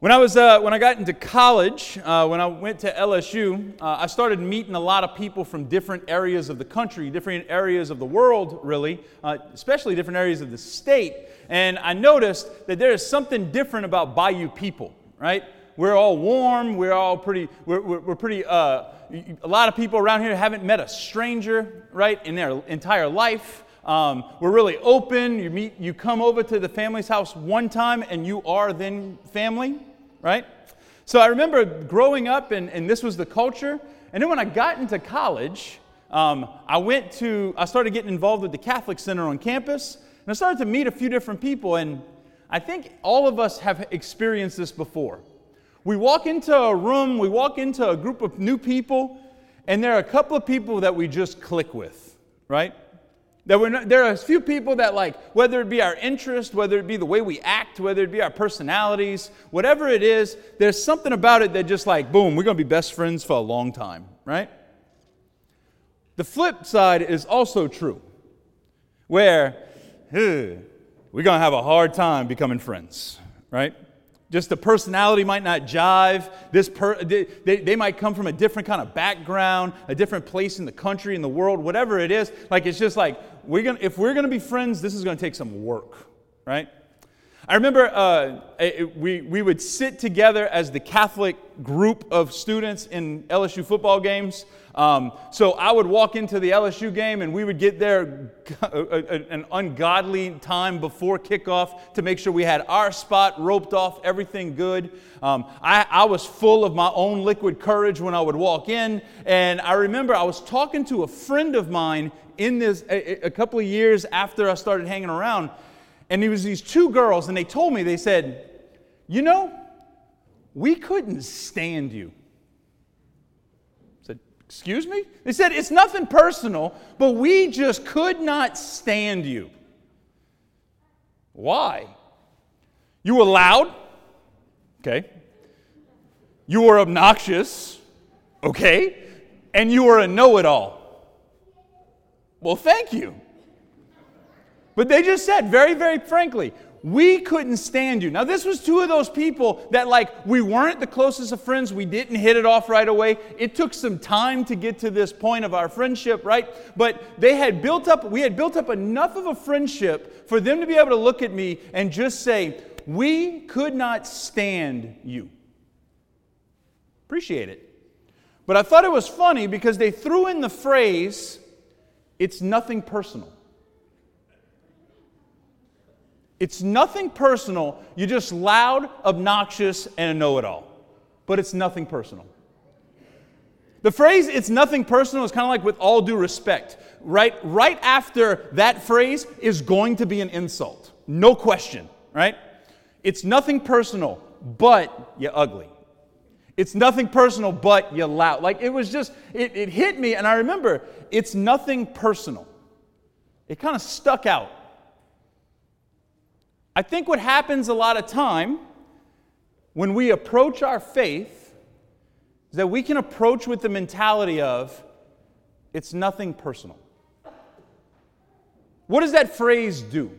When I was uh, when I got into college, uh, when I went to LSU, uh, I started meeting a lot of people from different areas of the country, different areas of the world, really, uh, especially different areas of the state. And I noticed that there is something different about Bayou people, right? We're all warm. We're all pretty. We're, we're, we're pretty. Uh, a lot of people around here haven't met a stranger, right, in their entire life. Um, we're really open. You meet. You come over to the family's house one time, and you are then family right? So I remember growing up, and, and this was the culture. And then when I got into college, um, I went to, I started getting involved with the Catholic Center on campus, and I started to meet a few different people. And I think all of us have experienced this before. We walk into a room, we walk into a group of new people, and there are a couple of people that we just click with, right? That we're not, there are a few people that, like, whether it be our interest, whether it be the way we act, whether it be our personalities, whatever it is, there's something about it that just, like, boom, we're going to be best friends for a long time, right? The flip side is also true, where we're going to have a hard time becoming friends, right? Just the personality might not jive. This per, they, they might come from a different kind of background, a different place in the country, in the world, whatever it is. Like it's just like we're gonna, if we're gonna be friends, this is gonna take some work, right? I remember uh, it, we, we would sit together as the Catholic group of students in LSU football games. Um, so I would walk into the LSU game and we would get there an ungodly time before kickoff to make sure we had our spot roped off, everything good. Um, I, I was full of my own liquid courage when I would walk in. And I remember I was talking to a friend of mine in this a, a couple of years after I started hanging around. And there was these two girls, and they told me, they said, you know, we couldn't stand you. Said, excuse me? They said, It's nothing personal, but we just could not stand you. Why? You were loud. Okay. You were obnoxious. Okay. And you were a know it all. Well, thank you. But they just said, very, very frankly, we couldn't stand you. Now, this was two of those people that, like, we weren't the closest of friends. We didn't hit it off right away. It took some time to get to this point of our friendship, right? But they had built up, we had built up enough of a friendship for them to be able to look at me and just say, We could not stand you. Appreciate it. But I thought it was funny because they threw in the phrase, It's nothing personal. It's nothing personal. You're just loud, obnoxious, and a know it all. But it's nothing personal. The phrase, it's nothing personal, is kind of like with all due respect. Right, right after that phrase is going to be an insult. No question, right? It's nothing personal, but you're ugly. It's nothing personal, but you're loud. Like it was just, it, it hit me, and I remember it's nothing personal. It kind of stuck out. I think what happens a lot of time when we approach our faith is that we can approach with the mentality of, it's nothing personal. What does that phrase do?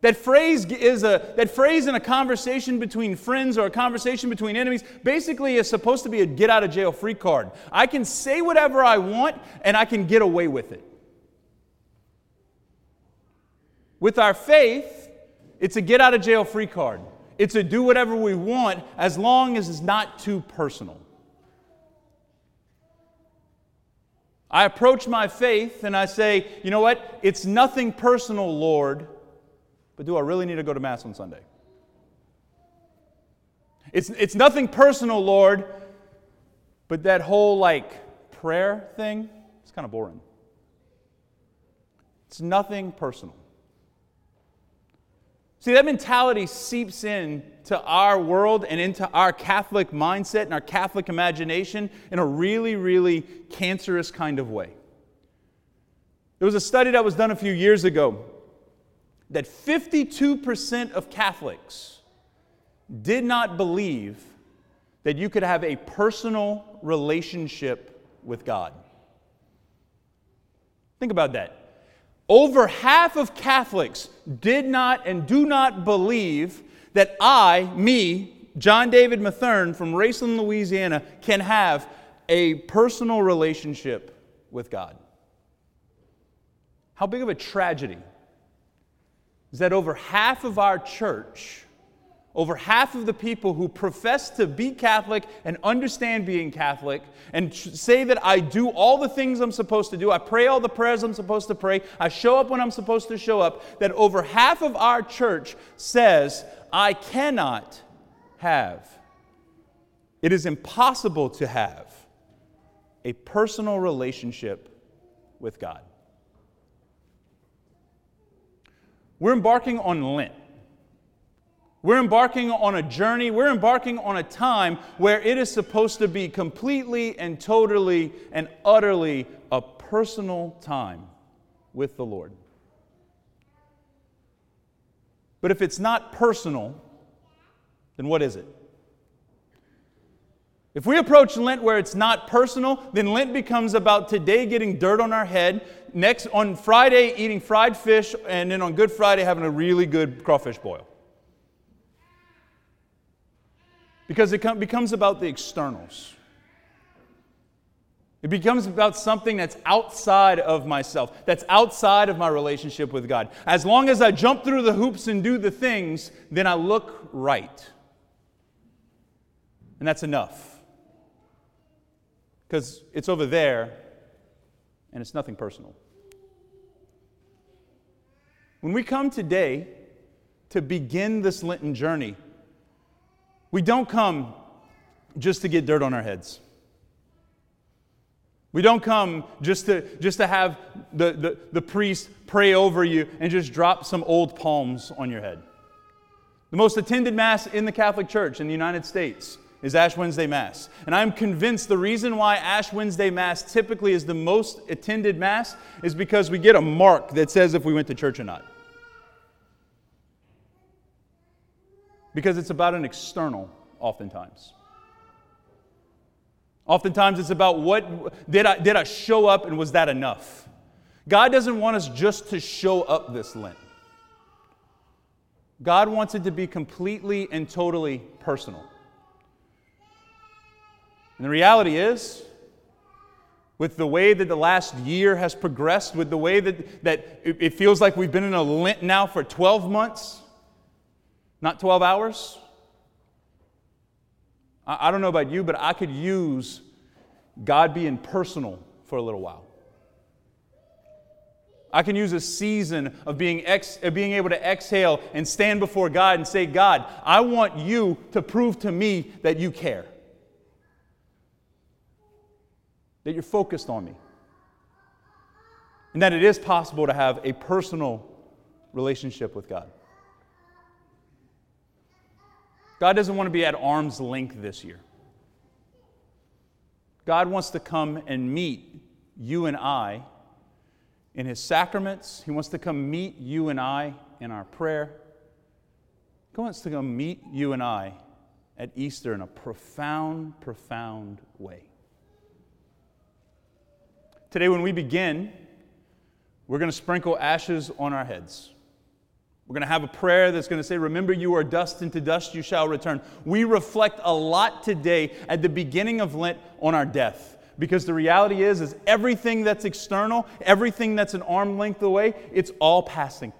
That phrase is a that phrase in a conversation between friends or a conversation between enemies basically is supposed to be a get out of jail free card. I can say whatever I want and I can get away with it. With our faith, it's a get out of jail free card. It's a do whatever we want as long as it's not too personal. I approach my faith and I say, you know what? It's nothing personal, Lord, but do I really need to go to Mass on Sunday? It's, it's nothing personal, Lord, but that whole like prayer thing, it's kind of boring. It's nothing personal. See, that mentality seeps in to our world and into our Catholic mindset and our Catholic imagination in a really, really cancerous kind of way. There was a study that was done a few years ago that 52% of Catholics did not believe that you could have a personal relationship with God. Think about that. Over half of Catholics did not and do not believe that I, me, John David Mathern from Raceland, Louisiana, can have a personal relationship with God. How big of a tragedy is that over half of our church, over half of the people who profess to be Catholic and understand being Catholic and say that I do all the things I'm supposed to do, I pray all the prayers I'm supposed to pray, I show up when I'm supposed to show up, that over half of our church says, I cannot have. It is impossible to have a personal relationship with God. We're embarking on Lent. We're embarking on a journey, we're embarking on a time where it is supposed to be completely and totally and utterly a personal time with the Lord. But if it's not personal, then what is it? If we approach Lent where it's not personal, then Lent becomes about today getting dirt on our head, next on Friday eating fried fish, and then on Good Friday having a really good crawfish boil. Because it becomes about the externals. It becomes about something that's outside of myself, that's outside of my relationship with God. As long as I jump through the hoops and do the things, then I look right. And that's enough because it's over there and it's nothing personal. When we come today to begin this Lenten journey, we don't come just to get dirt on our heads. We don't come just to, just to have the, the, the priest pray over you and just drop some old palms on your head. The most attended Mass in the Catholic Church in the United States is Ash Wednesday Mass. And I'm convinced the reason why Ash Wednesday Mass typically is the most attended Mass is because we get a mark that says if we went to church or not. Because it's about an external, oftentimes. Oftentimes it's about what did I, did I show up and was that enough? God doesn't want us just to show up this Lent. God wants it to be completely and totally personal. And the reality is, with the way that the last year has progressed, with the way that, that it feels like we've been in a Lent now for 12 months, not 12 hours. I, I don't know about you, but I could use God being personal for a little while. I can use a season of being, ex, of being able to exhale and stand before God and say, God, I want you to prove to me that you care that you're focused on me. And that it is possible to have a personal relationship with God. God doesn't want to be at arm's length this year. God wants to come and meet you and I in His sacraments. He wants to come meet you and I in our prayer. He wants to come meet you and I at Easter in a profound, profound way. Today, when we begin, we're going to sprinkle ashes on our heads. We're going to have a prayer that's going to say, Remember, you are dust, and to dust you shall return. We reflect a lot today at the beginning of Lent on our death. Because the reality is, is everything that's external, everything that's an arm length away, it's all passing.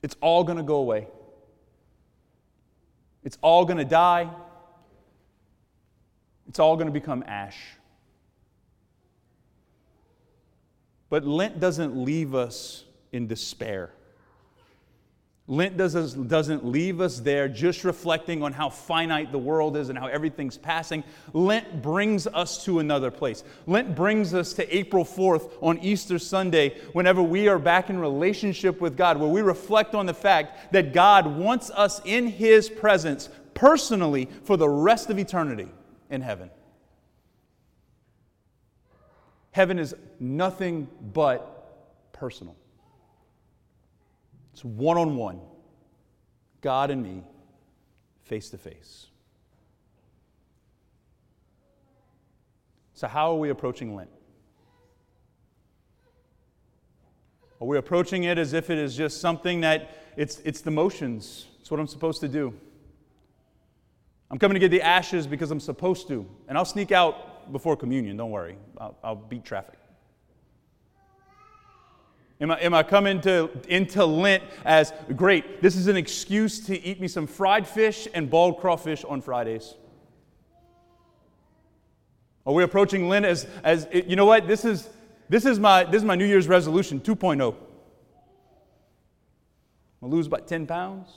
It's all going to go away. It's all going to die. It's all going to become ash. But Lent doesn't leave us in despair. Lent doesn't, leave us there just reflecting on how finite the world is and how everything's passing. Lent brings us to another place. Lent brings us to April 4th on Easter Sunday, whenever we are back in relationship with God, where we reflect on the fact that God wants us in His presence personally for the rest of eternity in heaven. Heaven is nothing but personal. It's one on one, God and me, face to face. So, how are we approaching Lent? Are we approaching it as if it is just something that it's, it's the motions? It's what I'm supposed to do. I'm coming to get the ashes because I'm supposed to. And I'll sneak out before communion, don't worry. I'll, I'll beat traffic. Am I, am I coming to, into Lent as great? This is an excuse to eat me some fried fish and boiled crawfish on Fridays. Are we approaching Lent as, as you know what? This is, this is, my, this is my New Year's resolution 2.0. I'll lose about 10 pounds.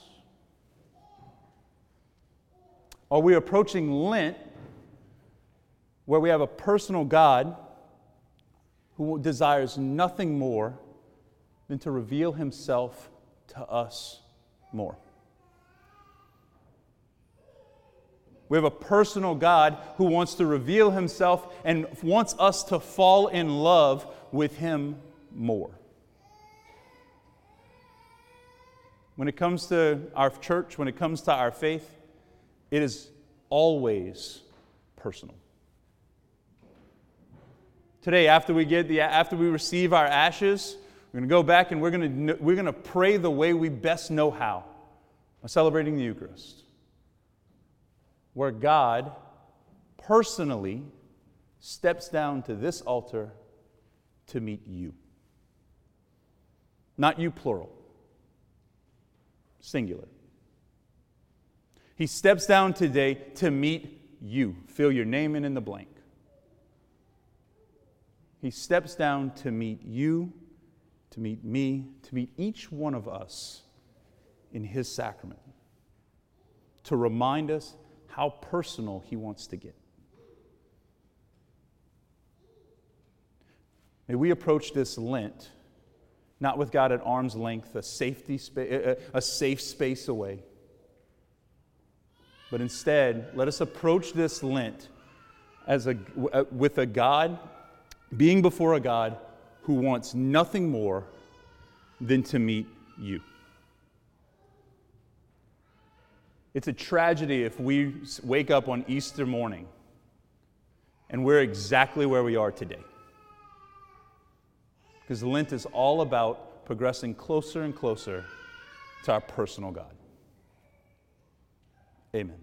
Are we approaching Lent where we have a personal God who desires nothing more than to reveal himself to us more? We have a personal God who wants to reveal himself and wants us to fall in love with him more. When it comes to our church, when it comes to our faith, it is always personal. Today, after we get the after we receive our ashes, we're going to go back and we're going to we're going to pray the way we best know how, by celebrating the Eucharist, where God personally steps down to this altar to meet you. Not you plural. Singular. He steps down today to meet you. Fill your name in in the blank. He steps down to meet you, to meet me, to meet each one of us in His sacrament, to remind us how personal He wants to get. May we approach this Lent not with God at arm's length, a, safety spa- a safe space away but instead, let us approach this Lent as a, uh, with a God, being before a God who wants nothing more than to meet you. It's a tragedy if we wake up on Easter morning and we're exactly where we are today. Because Lent is all about progressing closer and closer to our personal God. Amen.